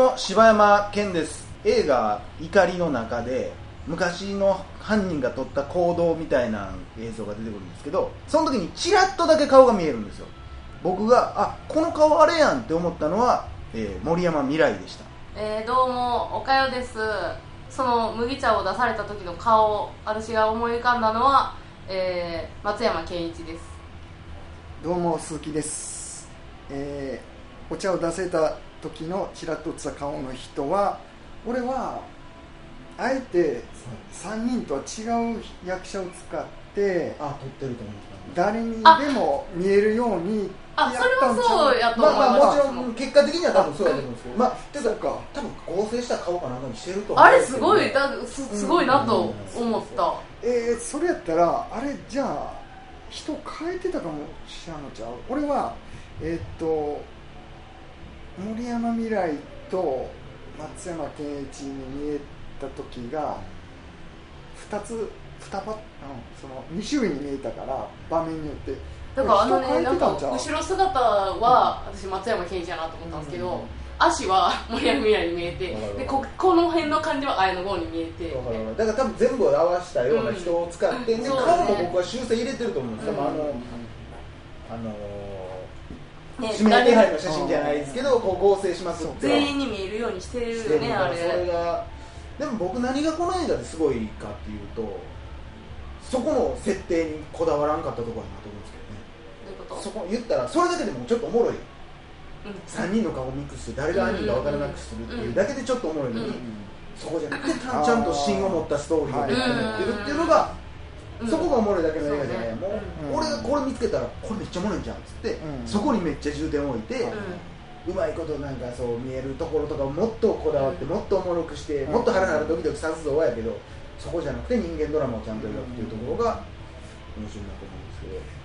も柴山健です。映画「怒り」の中で昔の犯人が撮った行動みたいな映像が出てくるんですけどその時にチラッとだけ顔が見えるんですよ。僕があこの顔あれやんって思ったのは、えー森山未来でした。えー、どうもおかよです。その麦茶を出された時の顔私が思い浮かんだのは、えー、松山ケンイチです。どうも鈴木です、えーお茶を出せた時のちらっと映った顔の人は俺はあえて3人とは違う役者を使ってあ撮ってると思っ誰にでも見えるようにあそれはそうやと思いまあまあもちろん結果的には多分そうやと思うんですけどまあてかそうか多分合成した顔かなんかにしてると思う。あれすごいだすすごいなと思った、えーそれやったらあれじゃあ人変えてたかもしれんのちゃう？俺はえーっと森山未来と松山ケンイチに見えた時が2つ2パうん、その2種類に見えたから場面によって。だからあのねなんか後ろ姿は私松山ケンイチやなと思ったんですけど、足は 森山未来に見えてでここの辺の感じは綾野剛に見えて。だから多分全部を合わせたような人を使って、でうん。ね顔も僕は修正入れてると思うんですよ、うん。あのあのね指名手配の写真じゃないですけどこう合成しますって。全員に見えるようにしてるよねあからそれ。れが。でも僕何がこの映画ですごいかっていうとそこの設定にこだわらんかったところやなと思うんですけどね。どういうこと？そこ言ったらそれだけでもちょっとおもろい。うん。3人の顔をミックスして誰が犯人か分からなくするっていうだけでちょっとおもろいのに、うん。そこじゃなくてちゃんと芯を持ったストーリーをできてるっていうのが、うんそこがおもろいだけの映画じゃない、もう、うん。俺がこれ見つけたらこれめっちゃおもろいんじゃんっつって、うん。そこにめっちゃ重点を置いて、うまいことなんかそう見えるところとかをもっとこだわって、うん。もっとおもろくして、もっとハラハラドキドキさすぞやけどそこじゃなくて人間ドラマをちゃんと描くっていうところが面白いなと思うんですけど。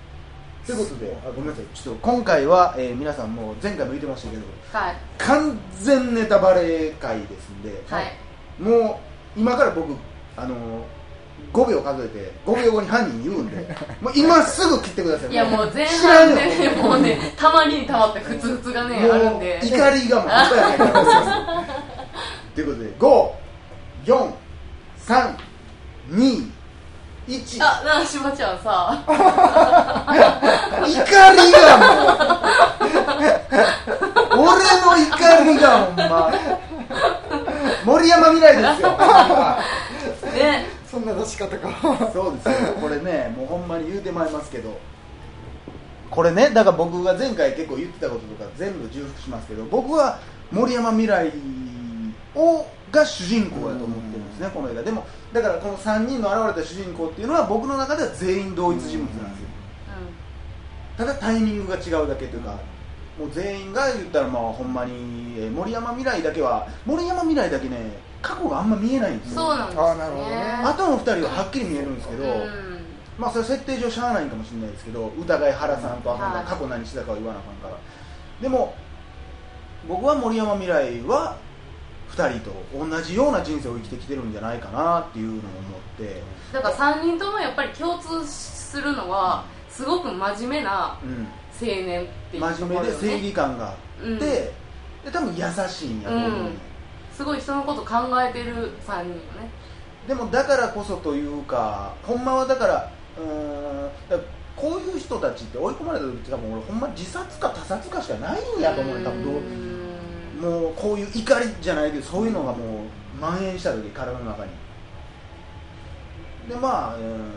ということであごめんなさい。ちょっと今回は、えー皆さんもう前回も言ってましたけどはい。完全ネタバレ会ですんで、はい。もう今から僕あの5秒数えて5秒後に犯人言うんで もう今すぐ切ってください。いやもう前半よでねもうねたまりにたまってふつふつがねあるんで。怒りがもう半端やないから。ということで54321あなしばちゃんさ。怒りがもう。俺の怒りがほんま。森山未来ですよ。ねそんな出し方か。そうですよ。これねもうほんまに言うてまいりますけど。これねだから僕が前回結構言ってたこととか全部重複しますけど僕は森山未来をが主人公だと思ってるんですねこの映画。でもだからこの3人の現れた主人公っていうのは僕の中では全員同一人物なんですよ。ただタイミングが違うだけというかもう全員が言ったらまあほんまにえー森山未来だけは森山未来だけね過去があんま見えないんですよ。そうなんですあなるほどね。ねあとの2人ははっきり見えるんですけど、うん。まあそれ設定上しゃあないんかもしれないですけど疑い原さんとあはい。過去何してたかは言わなあかんから。でも僕は森山未来は2人と同じような人生を生きてきてるんじゃないかなっていうのを思って、だから3人ともやっぱり共通するのはすごく真面目なうん、青年っていうとこ真面目で正義感があって、うん。で多分優しいんやと思う、うんすごい人のこと考えてる3人よね。でもだからこそというかほんまはだからうーんだからこういう人たちって追い込まれた時って多分俺ほんま自殺か他殺かしかないんやと思うよ多分どううんもうこういう怒りじゃないけどそういうのがもう蔓延した時体の中に。でまあ、うん、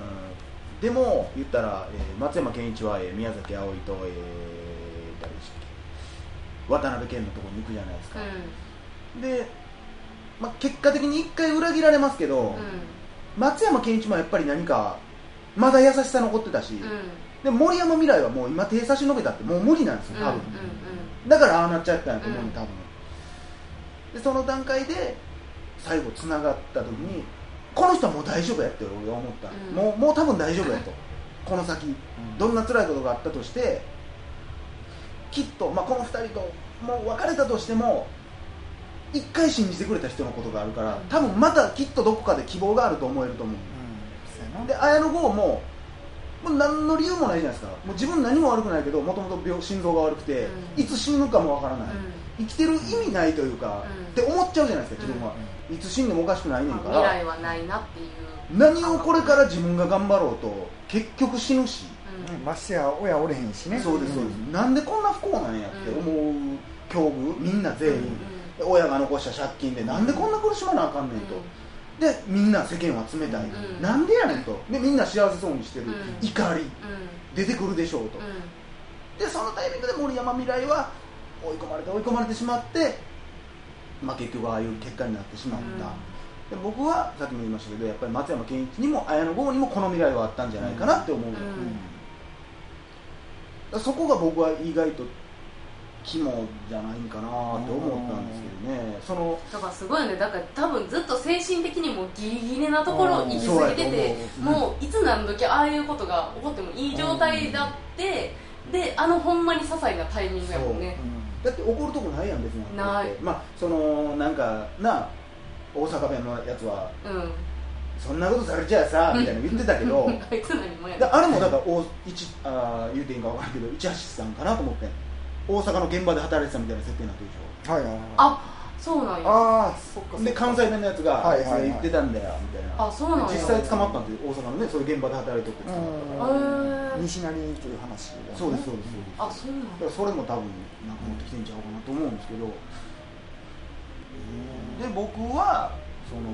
でも言ったら、えー松山ケンイチは、えー宮崎あおいと、えー誰でしたっけ？渡辺謙のところに行くじゃないですか、で、まあ、結果的に一回裏切られますけど、うん。松山ケンイチもやっぱり何かまだ優しさ残ってたし、で森山未来はもう今手差し伸べたってもう無理なんですよ多分、うんだからああなっちゃったんやと思うねうん多分。でその段階で最後つながった時にこの人はもう大丈夫やって俺は思った、うん。もうもう多分大丈夫やと。この先どんな辛いことがあったとしてきっと、まあ、この2人ともう別れたとしても一回信じてくれた人のことがあるからうん多分またきっとどこかで希望があると思えると思う。うん。で綾野剛ももう何の理由もないじゃないですか。もう自分何も悪くないけどもともと心臓が悪くて、うん。いつ死ぬかもわからない、生きてる意味ないというか、うん。って思っちゃうじゃないですか自分は、いつ死んでもおかしくないねんまあから、未来はないなっていう。何をこれから自分が頑張ろうと結局死ぬし、うん。ましてや親おれへんしね。そうですそうです、なんでこんな不幸なんやって思う境遇みんな全員、うん親が残した借金でなんでこんな苦しまなあかんねんと、でみんな世間は冷たい、うん。なんでやねんと。でみんな幸せそうにしてる、うん。怒り。うん。出てくるでしょうと、うん。でそのタイミングで森山未来は追い込まれて追い込まれてしまって、まあ、結局ああいう結果になってしまった、で僕はさっきも言いましたけどやっぱり松山ケンイチにも綾野剛にもこの未来はあったんじゃないかなって思う、うん。そこが僕は意外と肝じゃないかなって思ったんですけどね。そのだからすごいよね。だから多分ずっと精神的にもギリギリなところ行き過ぎててそうやと思う。もういつ何時ああいうことが起こってもいい状態だって。であのほんまに些細なタイミングやもんね。だって怒るとこないやん別に。ない。まあそのなんかな大阪弁のやつはうん。そんなことされちゃさ みたいなの言ってたけど あいつ何もやねであれもだから大一あー言うていいんか分からんけど市橋さんかなと思って大阪の現場で働いてたみたいな設定になってるでしはいはいはい。あそうなんや。ああで関西弁のやつが、はいはいはい。言ってたんだよみたいな。あそうなんや。で実際捕まったんで大阪のねそういう現場で働いておって捕まったからうん。へー。西成という話ね。そうですそうですそうです。あそうなんや。だからそれも多分なんか持ってきてんちゃうかなと思うんですけど。で僕はその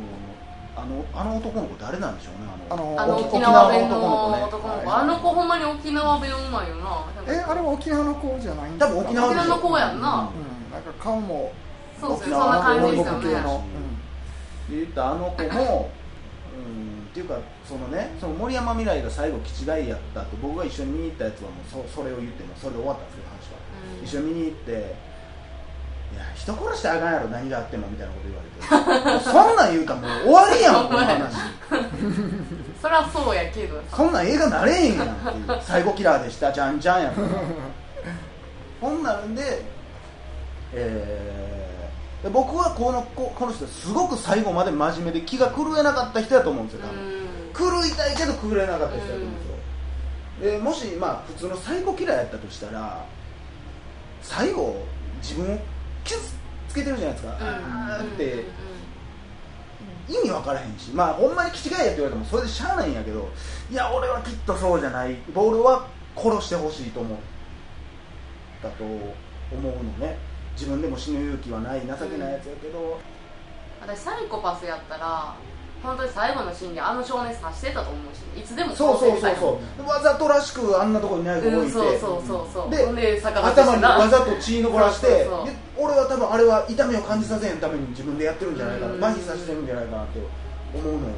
あのあの男の子誰なんでしょうねあの。あの沖沖縄弁のの男の子。ね男の子。はいあの子ほんまに沖縄弁うまいよな。えあれは沖縄の子じゃないん多分沖縄でしょ沖縄の子やんな。うんなんか顔もそうですね沖縄そんな感じ南ですよね。国系の。で言ったあの子もうんっていうかそのねその森山未来が最後気違いやったって僕が一緒に見に行ったやつはもうそそれを言ってもそれで終わったんですけど話は、うん。一緒に見に行っていや人殺してあかんやろ何があってもみたいなこと言われて。そんなん言うたらもう終わりやん この話。そりゃそうやけどそんなん映画なれへんやんっていう。最後キラーでした。じゃんじゃんやん。ほんなんでえーで僕はこのここの人すごく最後まで真面目で気が狂えなかった人やと思うんですよ。多分、狂いたいけど狂えなかった人やと思うんですよ、でもしまあ普通のサイコキラーやったとしたら最後自分を傷つけてるじゃないですか、あーって。意味分からへんし。まあほんまに気違いやって言われてもそれでしゃあないんやけど。いや俺はきっとそうじゃない。ボールは殺してほしいと思ったと思うのね。自分でも死ぬ勇気はない情けないやつやけど、私サイコパスやったら本当に最後のシーンであの少年刺してたと思うしいつでもそうそうそうそうわざとらしくあんなところにナイフ置いて、うんそうそうそうそう。で頭にわざと血残らして俺は多分あれは痛みを感じさせへんために自分でやってるんじゃないかな。うん。麻痺させてるんじゃないかなって思うのよ。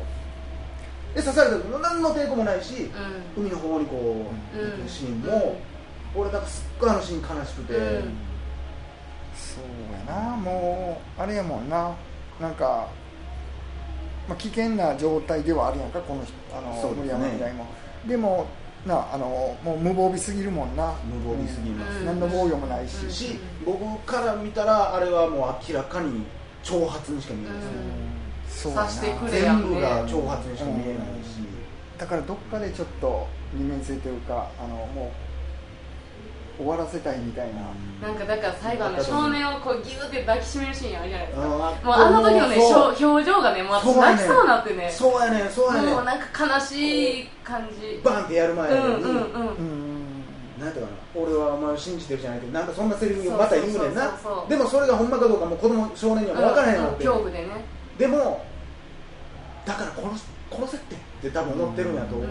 で刺された時も何の抵抗もないしうん。海の方にこううん。行くシーンも、俺なんかすっごいあのシーン悲しくて、うん。そうやなもうあれやもんな。なんか、まあ、危険な状態ではあるやんかこの人あの、ね。森山未来も。でもなあのもう無防備すぎるもんな。無防備すぎます、うん。何の防御もないし、うん。し僕から見たらあれはもう明らかに挑発にしか見えない。ですね、そうしてくれや。ん全部が挑発にしか見えないし、だからどっかでちょっと二面性というかあのもう終わらせたいみたいな、なんかだから最後あの少年をこうギューって抱きしめるシーンあるじゃないですか。あもうあの時のね表情がねもう私泣きそうになってね。そうやねんそうやねん。もうなんか悲しい感じ。バンってやる前に、うんうんうん。うん。なんていうかな。俺はお前を信じてるじゃないけどなんかそんなセリフをまた言うねんな。でもそれがほんまかどうかも子供少年には分からへんわって、恐怖でね。でもだから殺す殺せってって多分思ってるんやと思う、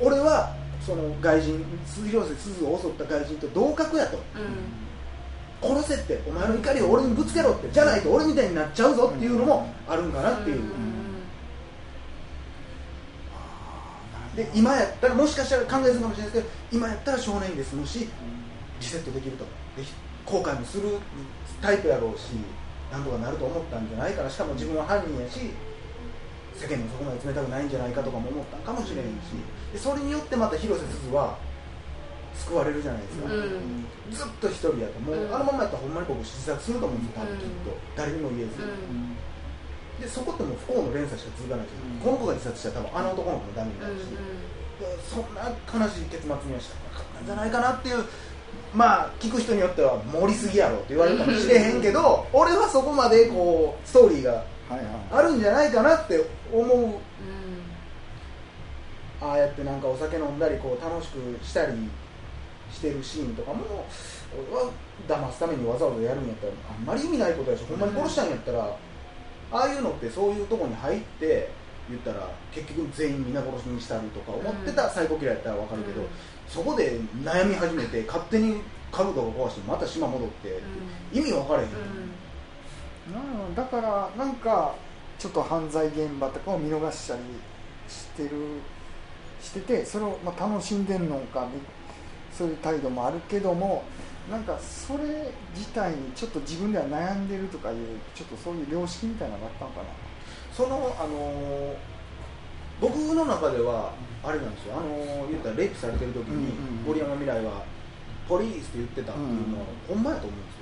うん。俺はその外人鈴広瀬すずを襲った外人と同格やと。うん。殺せってお前の怒りを俺にぶつけろってじゃないと俺みたいになっちゃうぞっていうのもあるんかなっていう、ん。で今やったらもしかしたら考えするかもしれないですけど今やったら少年で済むしリセットできると。で後悔もするタイプやろうしなんとかなると思ったんじゃないかな。しかも自分は犯人やし世間もそこまで冷たくないんじゃないかとかも思ったんかもしれんしでそれによってまた広瀬すずは救われるじゃないですか、うん。ずっと一人やともう、うん。あのままやったらほんまに僕自殺すると思うんですよ多分きっと、誰にも言えず、うん。でそこってもう不幸の連鎖しか続かないですよ、うんこの子が自殺したら多分あの男の子もダメになるし、そんな悲しい結末にはしたくなかったんじゃないかなっていうまあ聞く人によっては盛りすぎやろって言われるかもしれへんけど俺はそこまでこうストーリーがはいはい。あるんじゃないかなって思う。うん。ああやってなんかお酒飲んだりこう楽しくしたりしてるシーンとかも俺は騙すためにわざわざやるんやったらあんまり意味ないことやしほんまに殺したんやったら、ああいうのってそういうとこに入って言ったら結局全員皆殺しにしたりとか思ってたサイコキラーやったら分かるけど、うん。そこで悩み始めて勝手に家具とか壊してまた島戻って、意味分かれへん、うん。だからなんかちょっと犯罪現場とかを見逃したりしてるしててそれをまあ楽しんでんのかみそういう態度もあるけどもなんかそれ自体にちょっと自分では悩んでるとかいうちょっとそういう良識みたいなのがあったのかな。そのあのー僕の中ではあれなんですよ、あのー言ったらレイプされてる時に、うんうん森山未来はポリースって言ってたっていうのは、ほんまやと思うんですけ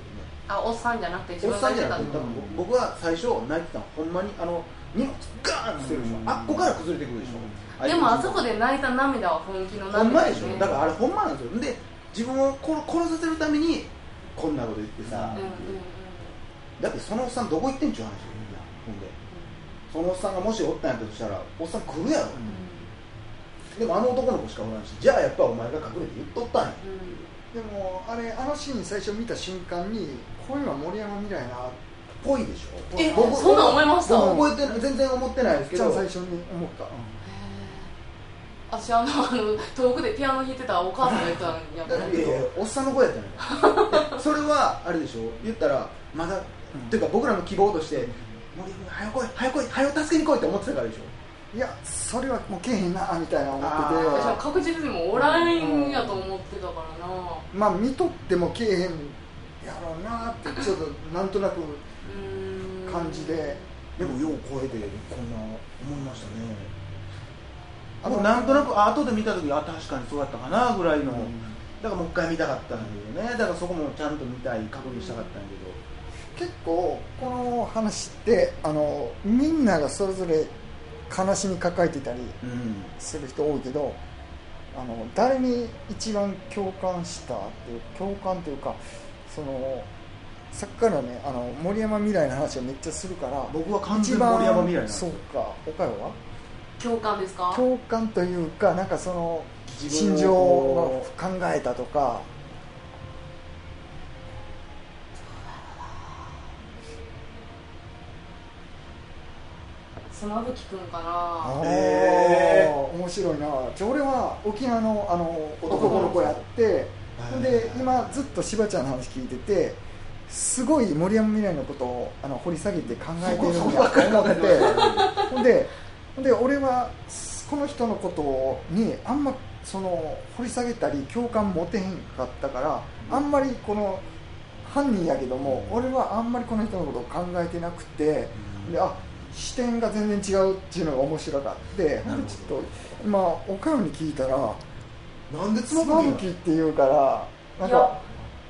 どねあおっさんじゃなくて自おっ分さんじゃなくて、多分僕は最初泣いてたのほんまにあの荷物ガーンってしてるでしょ、うん。あっこから崩れてくるでしょ、でもあそこで泣いた涙は本気のほんまでしょ、だからあれほんまなんですよ。で自分を殺殺させるためにこんなこと言ってさ、うんうんうん。だってそのおっさんどこ行ってんちゅう話よみんな。ほんで。そのおっさんがもしおったんやったとしたらおっさん来るやろ、でもあの男の子しかおらんし。じゃあやっぱお前が隠れて言っとったんや。でもあれあのシーン最初見た瞬間にこういうのは森山未来なぽいでしょ？え僕そんなん思いました。僕覚えてない全然思ってないですけど。じゃあ最初に思った、私あのあの遠くでピアノ弾いてたお母さんが言ってたんやだからいやいやおっさんの声やったのよ。それはあれでしょ？言ったらまだ、っていうか僕らの希望として森君早来い早来い早助けに来いって思ってたからでしょ？いやそれはもうけえへんなみたいな思ってて。確実にもうおらんやと思ってたからな。まあ見とってもけえへんやろうなってちょっとなんとなく感じで。でもよう超えてこんな思いましたね。あの僕なんとなくあ後で見た時あ確かにそうだったかなぐらいの、うん。だからもう一回見たかったんだけどね。だからそこもちゃんと見たい確認したかったんだけど、結構この話ってあのみんながそれぞれ悲しみ抱えてたりうん。する人多いけどあの誰に一番共感したっていう共感というかそのさっきからねあの森山未来の話をめっちゃするから僕は完全に森山未来なんですそうか岡山は？共感ですか？共感というかなんかその心情この考えたとか。砂吹くんかなへ面白いな。じゃあ俺は沖縄のあの男の子やってで今ずっと柴ちゃんの話聞いててすごい森山未来のことをあの掘り下げて考えてるんそこやと思ってほんでで俺はこの人のことにあんまその掘り下げたり共感持てへんかったからあんまりこの犯人やけども俺はあんまりこの人のことを考えてなくてであ視点が全然違うっていうのが面白かってほんでちょっと今岡山に聞いたらなんで「妻妻夫木夫木」って言うからなんいやか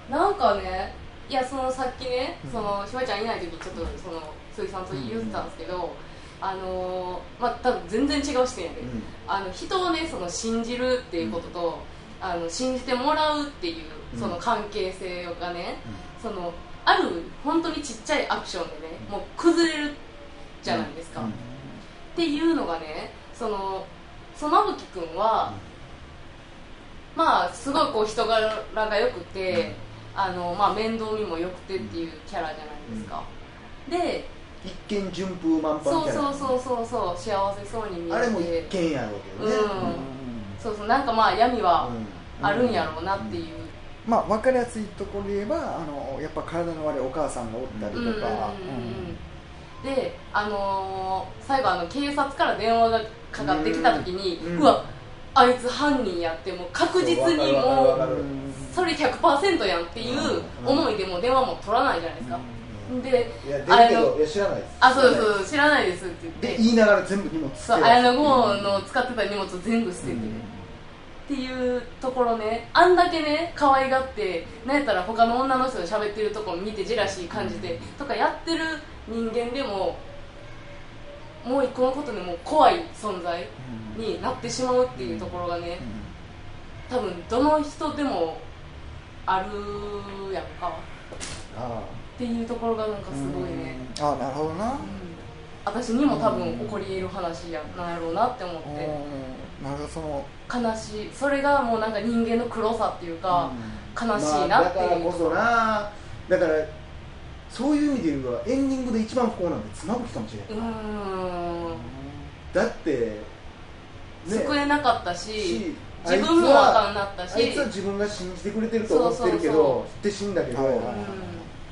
なんかねいやそのさっきねうん。そのしばちゃんいない時ちょっとその鈴木さんと言ってたんですけど、あのーまあ多分全然違う視点やで、うん。あの人をねその信じるっていうことと、あの信じてもらうっていうその関係性がね、そのある本当にちっちゃいアクションでねもう崩れるじゃないですか、うん。っていうのがねそのそのぶきくんは、まあすごいこう人柄が良くて、あのまあ、面倒見も良くてっていうキャラじゃないですか、で一見順風満帆そうキャラ。そうそうそうそう幸せそうに見えて。あれも一見やろうけどね、うん。そうそうなんかまあ闇はうんあるんやろうなっていう、まあ分かりやすいところで言えばあのやっぱ体の悪いお母さんがおったりとか。うんであのー最後あの警察から電話がかかってきた時に、ううん。わあいつ犯人やってもう確実にもうそれ100%やんっていう思いでもう電話も取らないじゃないですか、であのけどいや知らないです。あそうそう知らないですって言って。で言いながら全部荷物捨て。るそう綾野剛の使ってた荷物全部捨てて、っていうところね。あんだけね可愛がってなんやったら他の女の人が喋ってるとこ見てジェラシー感じてとかやってる人間でももうこのことでもう怖い存在になってしまうっていうところがね、多分どの人でもあるやんか。あっていうところがなんかあすごいね、うん。ああなるほどな。うん。私にも多分起こり得る話やなんやろうなって思って、うん。なるその悲しい。それがもうなんか人間の黒さっていうか、悲しいなっていう、からこそな。だからそういう意味で言うとエンディングで一番不幸なんて妻夫木かもしれない、うーん。だって救えなかったしし自分もあかんなったし。あいつは自分が信じてくれてると思ってるけそうそうどで死んだけど、はいはい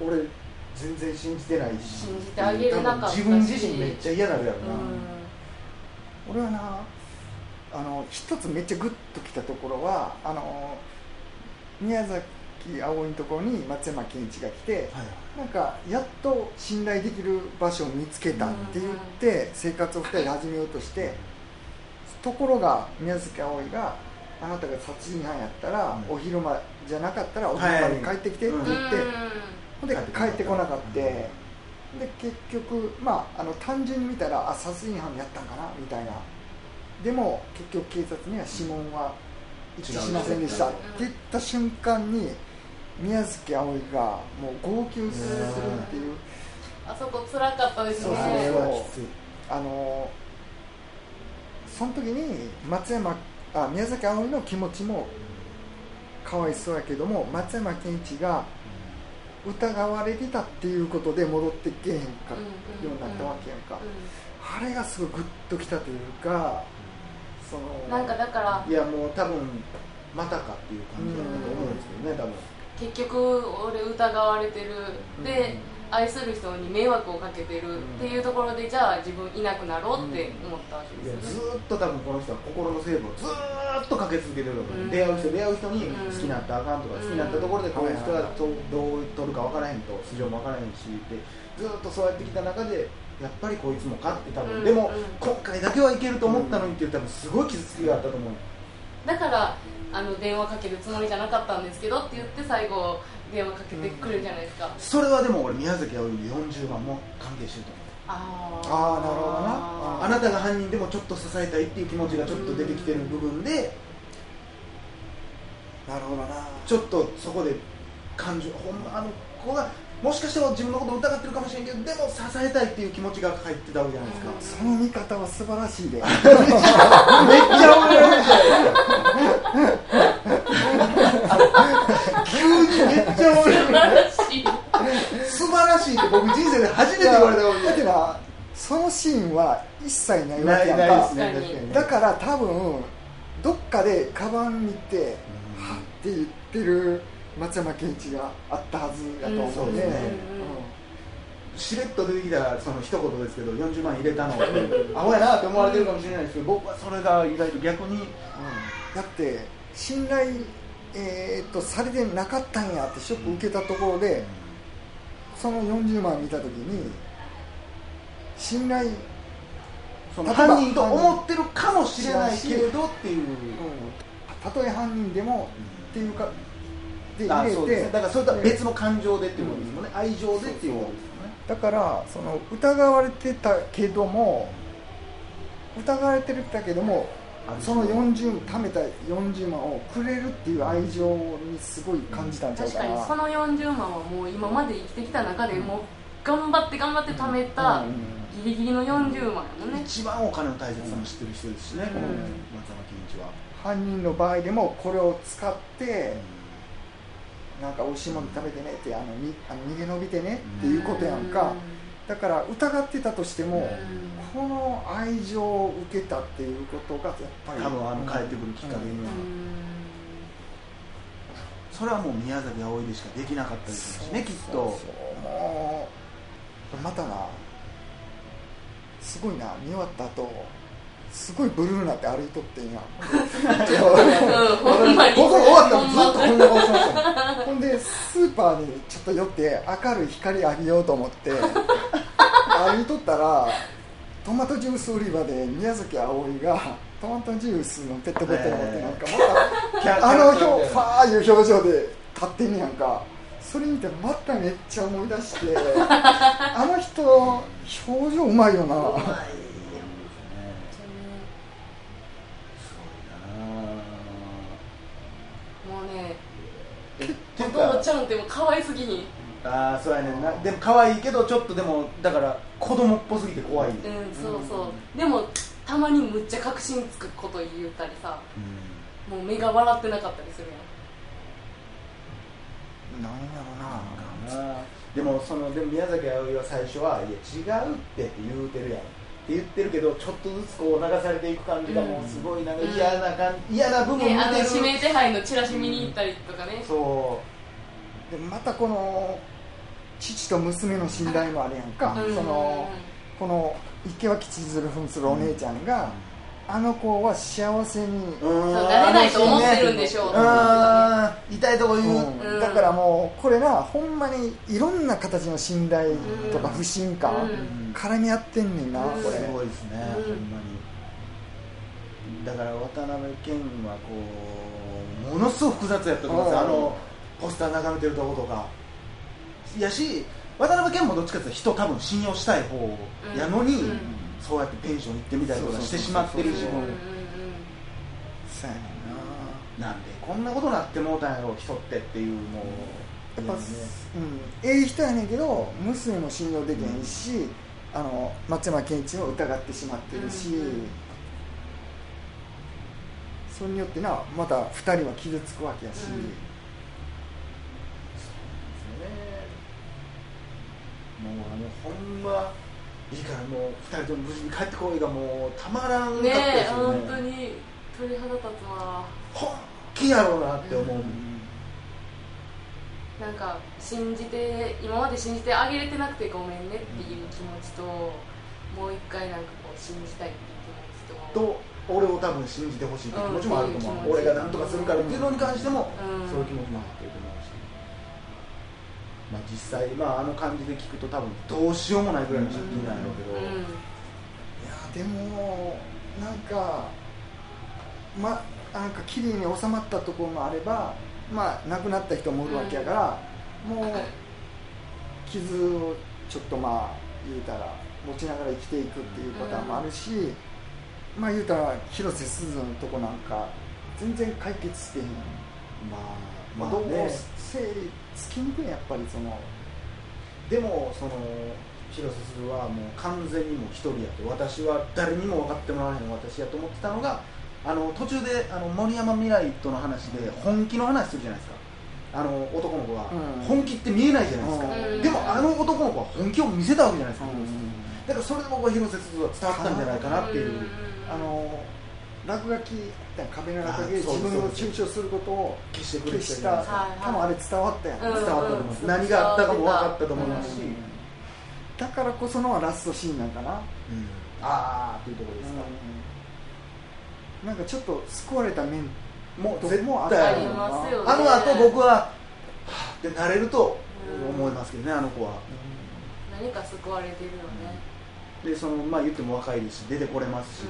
俺全然信じてないし。信じてあげれなかった自分自身めっちゃ嫌なるやろうん。な、俺はなあの一つめっちゃグッときたところはあの宮崎葵のところに松山ケンイチが来てはいなんかやっと信頼できる場所を見つけたって言って生活を2人で始めようとしてところが宮崎葵があなたが殺人犯やったらうん。お昼間じゃなかったらお昼間に帰ってきてって言ってほんで帰ってこなかった。で結局まああの単純に見たらあ殺人犯やったんかなみたいな。でも結局警察には指紋は一致しませんでしたって言った瞬間に宮崎あおいがもう号泣するっていう。あそこ辛かったですそうあねれはきついあのその時に松山あ宮崎あおいの気持ちもかわいそうやけども松山ケンイチが疑われてたっていうことで戻ってけえへんかうんようになったわけやんか、うあれがすごいグッときたというかそのんなんかだからいやもう多分またかっていう感じだと思うんですけどね多分結局俺疑われてる。でうん。愛する人に迷惑をかけてるっていうところでじゃあ自分いなくなろうって思ったわけですよね。ずーっと多分この人は心のセーブをずーっとかけ続けてるわけ、う。ん。出会う人出会う人にうん。好きになったらあかんとか、うん。好きになったところでこういう人がはどう取るか分からへんと素性も分からへんしってずーっとそうやってきた中でやっぱりこいつもかって多分、うん。でも、うん。今回だけはいけると思ったのにって言ったらすごい傷つきがあったと思う。だからあの電話かけるつもりじゃなかったんですけどって言って最後電話かけてくれるじゃないですか、それはでも俺宮崎あおいの40万も関係してると思う。あー。あーなるほどな。あなたが犯人でもちょっと支えたいっていう気持ちがちょっと出てきてる部分でなるほどな。ちょっとそこで感情ほんまあの子がもしかしたら自分のことを疑ってるかもしれんけどでも支えたいっていう気持ちが入ってたわけじゃないですか、その見方は素晴らしいで。めっちゃ思いられるじゃない。ですか急にめっちゃ思い素られる晴らしい。素晴らしいって僕人生で初めて言われたことだけどそのシーンは一切ないわないけやんか。ないですね。だから多分どっかでカバン見てうんはって言ってる松山ケンイチがあったはずやと思うねうんそうですね。しれっと出てきたその一言ですけど40万入れたのアホやなって思われてるかもしれないですけど僕はそれが意外と逆に。だって信頼、えー、とされてなかったんやってショック受けたところでその40万見た時に信頼、その犯人と思ってるかもしれないけれどっていう、うん、たとえ犯人でもっていうかであ入れてそうですね。だからそれとは別の感情でっていうことですもんね、愛情でっていうことですよね。だからその疑われてたけども疑われてたけどもその40貯めた40万をくれるっていう愛情にすごい感じたんちゃうかな。確かにその40万はもう今まで生きてきた中でもう頑張って頑張って貯めたうん。ギリギリの40万やもんね。一番お金の大切さも知ってる人ですしね、うん。松山ケンイチは、犯人の場合でもこれを使ってなんか美味しいもの食べてねってあのにあの逃げ延びてねっていうことやんか。だから疑ってたとしてもこの愛情を受けたっていうことがやっぱり多分あの帰ってくるきっかけには、それはもう宮崎あおいでしかできなかったですしねきっとそうそう。もうまたなすごいな見終わった後すごいブルーなって歩いとってんやうんほんまに。僕終わったらずっとこんな顔してましたねほんでスーパーにちょっと寄って明るい光あげようと思って歩いとったらトマトジュース売り場で宮崎あおいがトマトジュースのペットボトル持ってなんかまたあの表ファーいう表情で立ってんねやんか。それ見てまためっちゃ思い出して あの人表情うまいよなていうかお父ちゃんってもう可愛すぎひん？ああそうやねんな。でも可愛いけどちょっとでもだから子供っぽすぎて怖い、うんうん。そうそう。でもたまにむっちゃ確信つくこと言ったりさ。もう目が笑ってなかったりするやん。なんやろな。なでもそのでも宮崎あおいは最初はいや違うってって言うてるやん。って言ってるけどちょっとずつこう流されていく感じがもうすごいなんか嫌な感じ、嫌な部分ね、あの見てる、指名手配のチラシ見に行ったりとかね、そでまたこの父と娘の信頼もあるやんか、うん。そのこの池脇千鶴扮するお姉ちゃんが、あの子は幸せに、うそうなれないと思ってるんでしょう。うとかん。痛いとこ言う、うん。うん。だからもうこれなほんまにいろんな形の信頼とか不信感、うん。絡み合ってんねんな、うん。これ。すごいですね、うん。ほんまに。だから渡辺謙はこうものすごく複雑やったと思うんですあのポスター眺めてるとことか。やし渡辺謙もどっちかっていうと人多分信用したい方やのに、うん。そうやってペンション行ってみたりとかしてしまってるしそうそやねんな。なんでこんなことになってもうたんやろ人ってっていうもうやっぱ、いやね。うん、ええ人やねんけど娘も信用できへんし、あの松山ケンイチを疑ってしまってるし、うん。うんそれによってなまた2人は傷つくわけやし、うんもうあのほんま。いいからもう2人とも無事に帰ってこいがもうたまらんかったねですえよね。本当に鳥肌立つわ。本気やろうなって思う、なんか信じて今まで信じてあげれてなくてごめんねっていう気持ちと、もう一回なんかこう信じたいっていう気持ちと。と俺を多分信じてほしいっていう気持ちもあると思う、うん。俺が何とかするからっていうのに関しても、うん。そういう気持ちもあってると思うし、まあ、実際、まあ、あの感じで聞くと多分どうしようもないぐらいの借金なんやろうけど、うん。いやでもなんかまなんか綺麗に収まったところもあればまあ亡くなった人もおるわけやから、もう傷をちょっとまあ言うたら持ちながら生きていくっていうパターンもあるし、まあ言うたら広瀬すずのとこなんか全然解決してへん。まあまあ、どうもまあね整理つきにくいやっぱりそのでもその広瀬すずはもう完全にもう一人やと。私は誰にも分かってもらわへん私やと思ってたのがあの途中であの森山未来との話で本気の話するじゃないですか。あの男の子が、うん。本気って見えないじゃないですか、うん。でもあの男の子は本気を見せたわけじゃないですか、うん。だからそれで僕は広瀬すずは伝わったんじゃないかなっていう、あの落書き壁の落書きで自分を中傷することを消してくれてた多分あれ伝わったやん、うん伝わったと思います、何があったかも分かったと思いますし、うんだからこそのラストシーンなんかな、うん。ああっていうところですか、うん。なんかちょっと救われた面もう絶もあ対あるありますよねあの後僕ははぁってなれると思いますけどねあの子は。何か救われてるよね。でそのまあ言っても若いですし出てこれますし、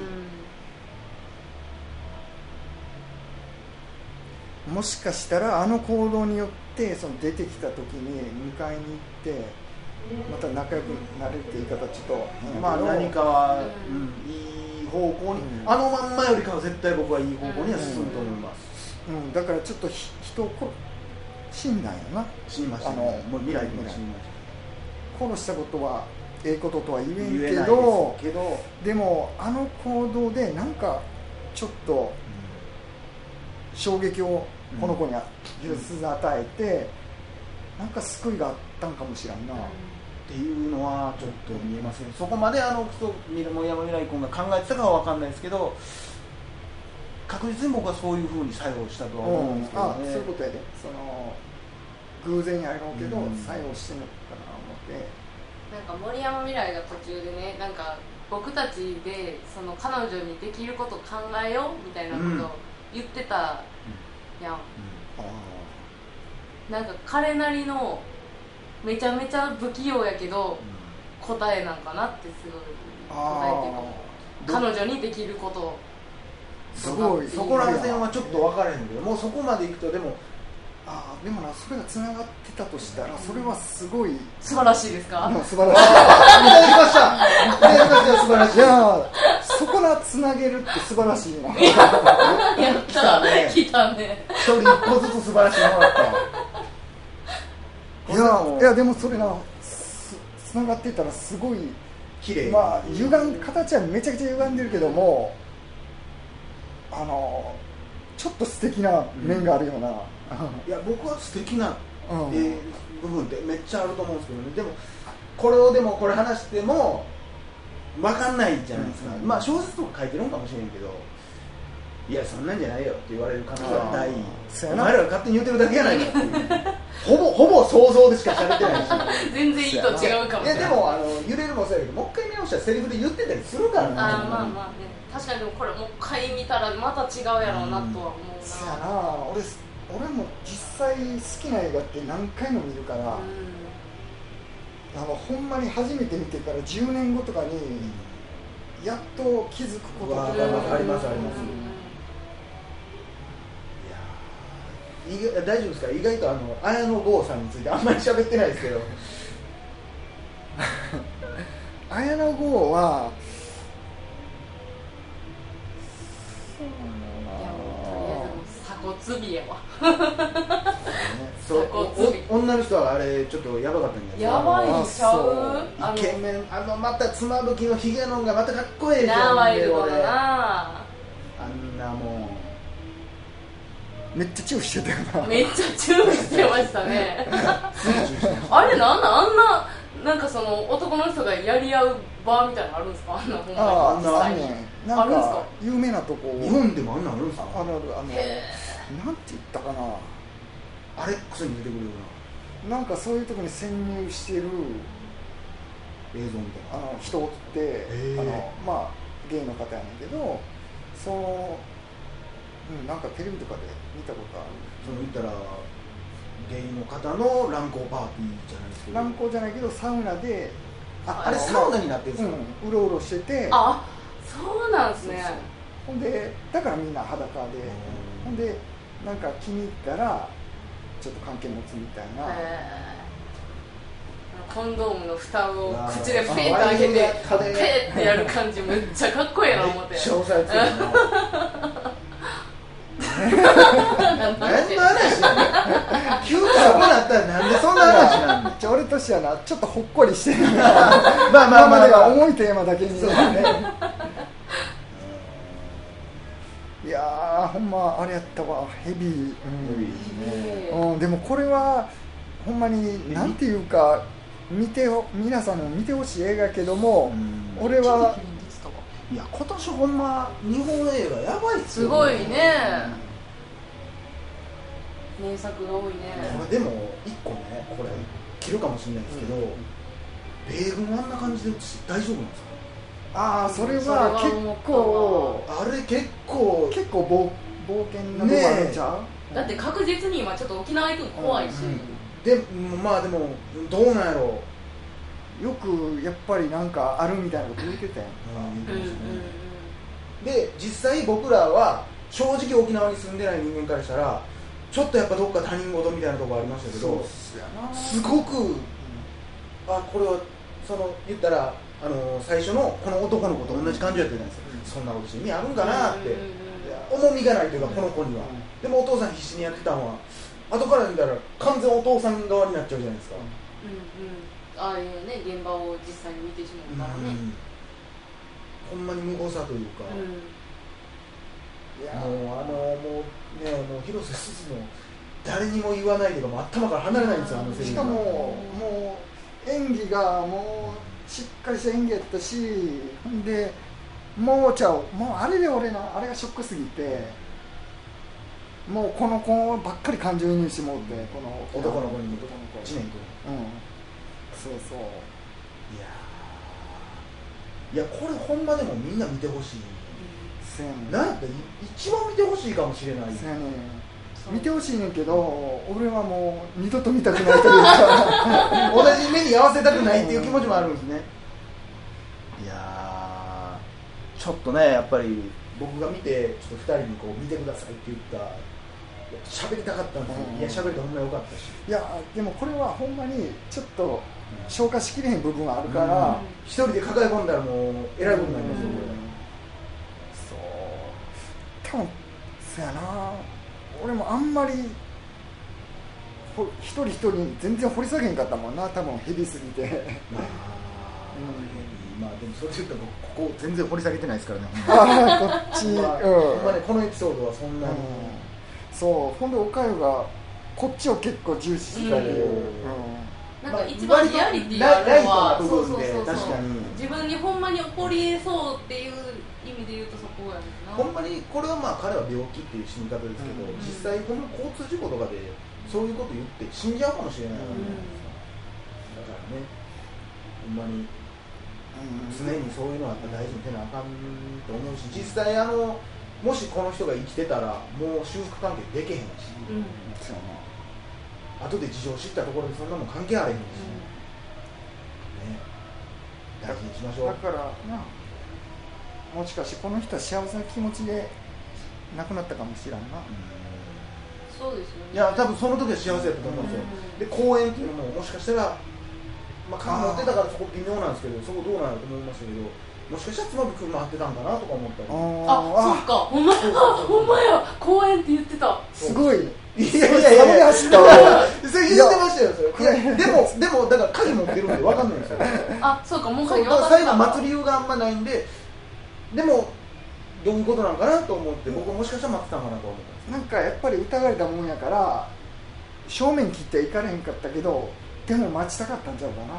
もしかしたらあの行動によってその出てきた時に迎えに行ってまた仲良くなれるって言い方ちょっとまあ何かは、ううん。んいい方向に、うん。あのまんまよりかは絶対僕はいい方向には進むと思います、うん、だからちょっとひ人をこ死んだんやな。死にましたねあのもう未来にも死にまし殺したことはええこととは言たえんけどけど、でもあの行動でなんかちょっと衝撃をこの子に広瀬すず与えて、なんか救いがあったんかもしれんな、っていうのはちょっと見えません。そこまであの人森山未来君が考えてたかは分かんないですけど確実に僕はそういうふうに作用したとは思うんですけどあそうね、いうことやで。その偶然やろうけど、うん。作用してんのかな思って。なんか森山未来が途中でねなんか僕たちでその彼女にできること考えようみたいなことを言ってたやん、あなんか彼なりのめちゃめちゃ不器用やけど答えなんかなってすごい答えっていうか彼女にできること。をすごいそこら辺はちょっと分からへんけどもうそこまでいくとでもあーでもなそれがつながってたとしたらそれはすごい、素晴らしいですか、うん 素晴らしい。いただきましたいただきました素晴らしいそこらつなげるって素晴らしいな。やった来たね。来たね。一人一個ずつ素晴らしいものだった いやいやでもそれなつつながっていったらすごい綺麗。まあ歪ん形はめちゃくちゃ歪んでるけどもあのちょっと素敵な面があるような、いや僕は素敵な、うん。えー部分ってめっちゃあると思うんですけどね。でもこれをでもこれ話しても分かんないじゃないですか、うん。まあ小説とか書いてるんかもしれんけどいやそんなんじゃないよって言われる可能性が大お前らが勝手に言ってるだけやないかっていう。ほぼほぼ想像でしか喋ってないし。全然意図違うかもい。やでもあの揺れるもそうやけどもう一回見直したらセリフで言ってたりするからね。あーまあまあね。確かにでもこれもう一回見たらまた違うやろうなとは思うそやな。な俺俺も実際好きな映画って何回も見るから、うあのほんまに初めて見てから10年後とかにやっと気づくことがーありますあります。いや意外大丈夫ですか？意外とあの綾野剛さんについてあんまり喋ってないですけど。綾野剛はいやもうとりあえずもう鎖骨美やわそ女の人はあれちょっとやばかったんじゃないですやかばいんちゃうあイケメンあのまた妻夫木のヒゲのんがまたかっこいいでしょなワイルド俺だなあんなもめっちゃチューしてたよなめっちゃチューしてましたねあれなんなんあんななんかその男の人がやり合うバーみたいなのあるんですかあんなほんまにあああんなあるんですか？か有名なとこ。う日本でもあんなんあるんですか？あるあるあのへなんて言ったかな。アレックスに出てくるような。んかそういうとこに潜入してるな映像みたいな。あの人おってへー。あのまあゲイの方やねんけどその、うん、なんかテレビとかで見たことある。その言ったらゲイの方の乱交パーティーじゃないですけど。乱行じゃないけどサウナでああれサウナになってるんですか、うん、うろうろしてて。あそうなんですね。そうそう。ほんでだからみんな裸で。ほんでなんか気に入ったらちょっと関係持つみたいな。コンドームの蓋を口でペーって開けてペてやる感じめっちゃかっこいいな思って。めっちゃ押さえつ何の話やねん急にそこなったらなんでそんな話なん？の じゃあ俺としてはなちょっとほっこりしてる まあまあまあ今まではまあ重いテーマだけに。そうだねいやーほんまあれやったわ。ヘビー、うんヘビーですね。うん、でもこれはほんまになんていうか見てほ皆さんも見てほしい映画やけども、うん。俺はいや今年ほんま日本映画やばいっすよ。すごいね。名作が多いね。これでも一個ねこれ切るかもしれないですけど、米軍あんな感じで大丈夫なんですああそれはは結構かあれ結構結構冒冒険なとこあるんちゃう、だって確実に今ちょっと沖縄行くの怖いし、でまあでもどうなんやろ。よくやっぱりなんかあるみたいなこと言ってたやんう、うんうんうん。で実際僕らは正直沖縄に住んでない人間からしたらちょっとやっぱどっか他人事みたいなところありましたけどそうやな。すごくあこれはその言ったらあの最初のこの男の子と同じ感じやったじゃないですか、そんなことして意味あるんかなって、重みがないというかこの子には、でもお父さん必死にやってたのは後から見たら完全お父さん側になっちゃうじゃないですか、うん。うんああいうね現場を実際に見てしまうからね、うんほんまに無謀さというか、うん。いやもうあのもうねもう広瀬すずの誰にも言わないというか頭から離れないんですよあのしかももう演技がもうしっかりした演技やったしほんでもうちゃう。もうあれで俺なあれがショックすぎてもうこの子ばっかり感情移入してもうてこの男の子に男の子知念君うん。そうそう。いやー。いやこれほんまでもみんな見てほしい。せやねん。なんやったら一番見てほしいかもしれない。せやねん見てほしいねんけど俺はもう二度と見たくないというか同じ目に合わせたくないっていう気持ちもあるんですね。いやーちょっとねやっぱり僕が見てちょっと2人にこう見てくださいって言った喋りたかったんですよ、うん。いや喋れてほんまよかったし。いやでもこれはほんまにちょっと消化しきれへん部分はあるから、うん。一人で抱え込んだらもうえらいことになりますよ、うん。こそう。多分そやな俺もあんまりほ一人一人全然掘り下げんかったもんな多分ヘビすぎて。まあ、まあでもそれで言ったら僕ここ全然掘り下げてないですからね ああこっちうん、ほん。まほんまねこのエピソードはそんなに、うん。そうほんでおかゆがこっちを結構重視したり、うん。うん。なんか一番リアリティあるのはそうそうそうそう。確かに。自分にほんまに起こり得そうっていう意味で言うとそこやな。ほんまにこれはまあ彼は病気っていう死に方ですけど、うん。実際この交通事故とかでそういうこと言って死んじゃうかもしれない。わけじゃないですか、だからねほんまに常にそういうのはやっぱ大事にせなあかんと思うし実際あのもしこの人が生きてたらもう修復関係できへんし、うん、後で事情知ったところでそんなもん関係あれへんし、ね、大事にしましょう。だからなもしかしてこの人は幸せな気持ちで亡くなったかもしれんな。そうですよねいや多分その時は幸せだったと思うんですよ、で公演っていうのももしかしたらまあ缶持ってたからそこ微妙なんですけどそこどうなると思いましたけどもしかしたら妻夫木君回ってたんかなとか思ったり。あそっか。ほんまそうそうあそう。ほんまや公園って言ってた。すごい。いやいやいや。いや走ったわ。それ言ってましたよそれいやでもでもだから鍵持ってるんで分かんないんですよあそうかもう鍵最後渡った待つ理由があんまないんででもどういうことなんかなと思って僕はもしかしたら待ってたんかなと思ったんですなんかやっぱり疑われたもんやから正面切っていかれへんかったけどでも待ちたかったんちゃうかな。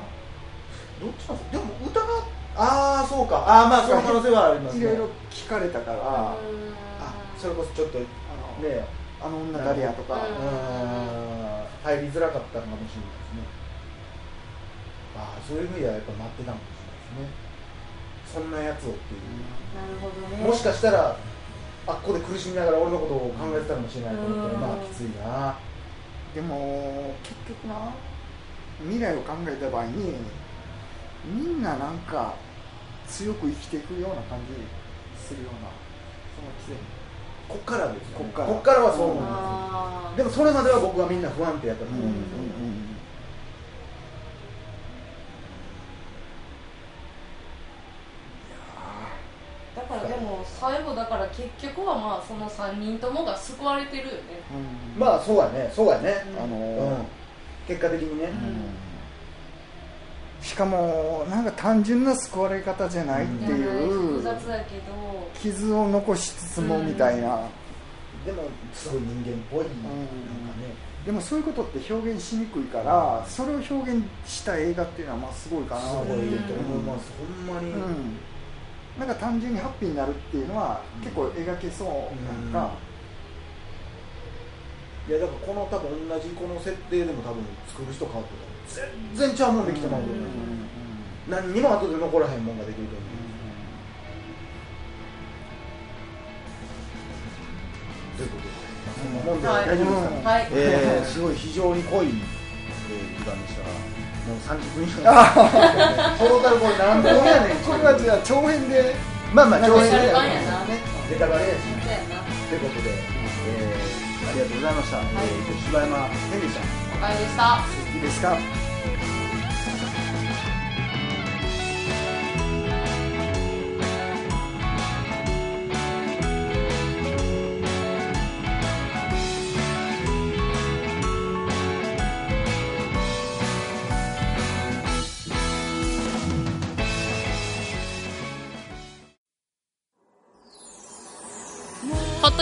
どっちなんですか？でも疑っああそうか。ああまあその可能性はありますね。いろいろ聞かれたからああそれこそちょっとねのあの女誰やとか。入りづらかったのかもしれないですね。ああそういうふうにはやっぱ待ってたのかもしれないですねそんなやつをっていう。なるほどね。もしかしたらあっこで苦しみながら俺のことを考えてたかもしれないと思ったらうん。まあきついな。でも結局な未来を考えた場合にみんななんか強く生きていくような感じするようなその季節こっからですよ、ね、こっから。はそう思いまあすでもそれまでは僕はみんな不安定やったと思うんですよ、ーだからで最後だから結局はまあその3人ともが救われてるよねうんまあそうやねそうやね、あのうん結果的にね、しかもなんか単純な救われ方じゃないっていいや複う雑だけど傷を残しつつもみたいな、でもすごい人間っぽい、なんかねでもそういうことって表現しにくいからそれを表現した映画っていうのはまあすごいかなすごいと思います、ほんまに、なんか単純にハッピーになるっていうのは結構描けそうなんか、いやだからこの多分同じこの設定でも多分作る人変わってたら全然ちゃうもんできてまうと思う、何にも後で残らへんもんができると思う、ということで、まあ、そんなもんではい。大丈夫ですかね、はい。えーすごい非常に濃い、えー時間でした。がもう30分以上。トータルこれ何分やねん。これはじゃあ長編で。まあまあ長編で。やなねネタバレやし。ということで、えーありがとうございました、えー、柴山天でしたおかえりでした。いいですか？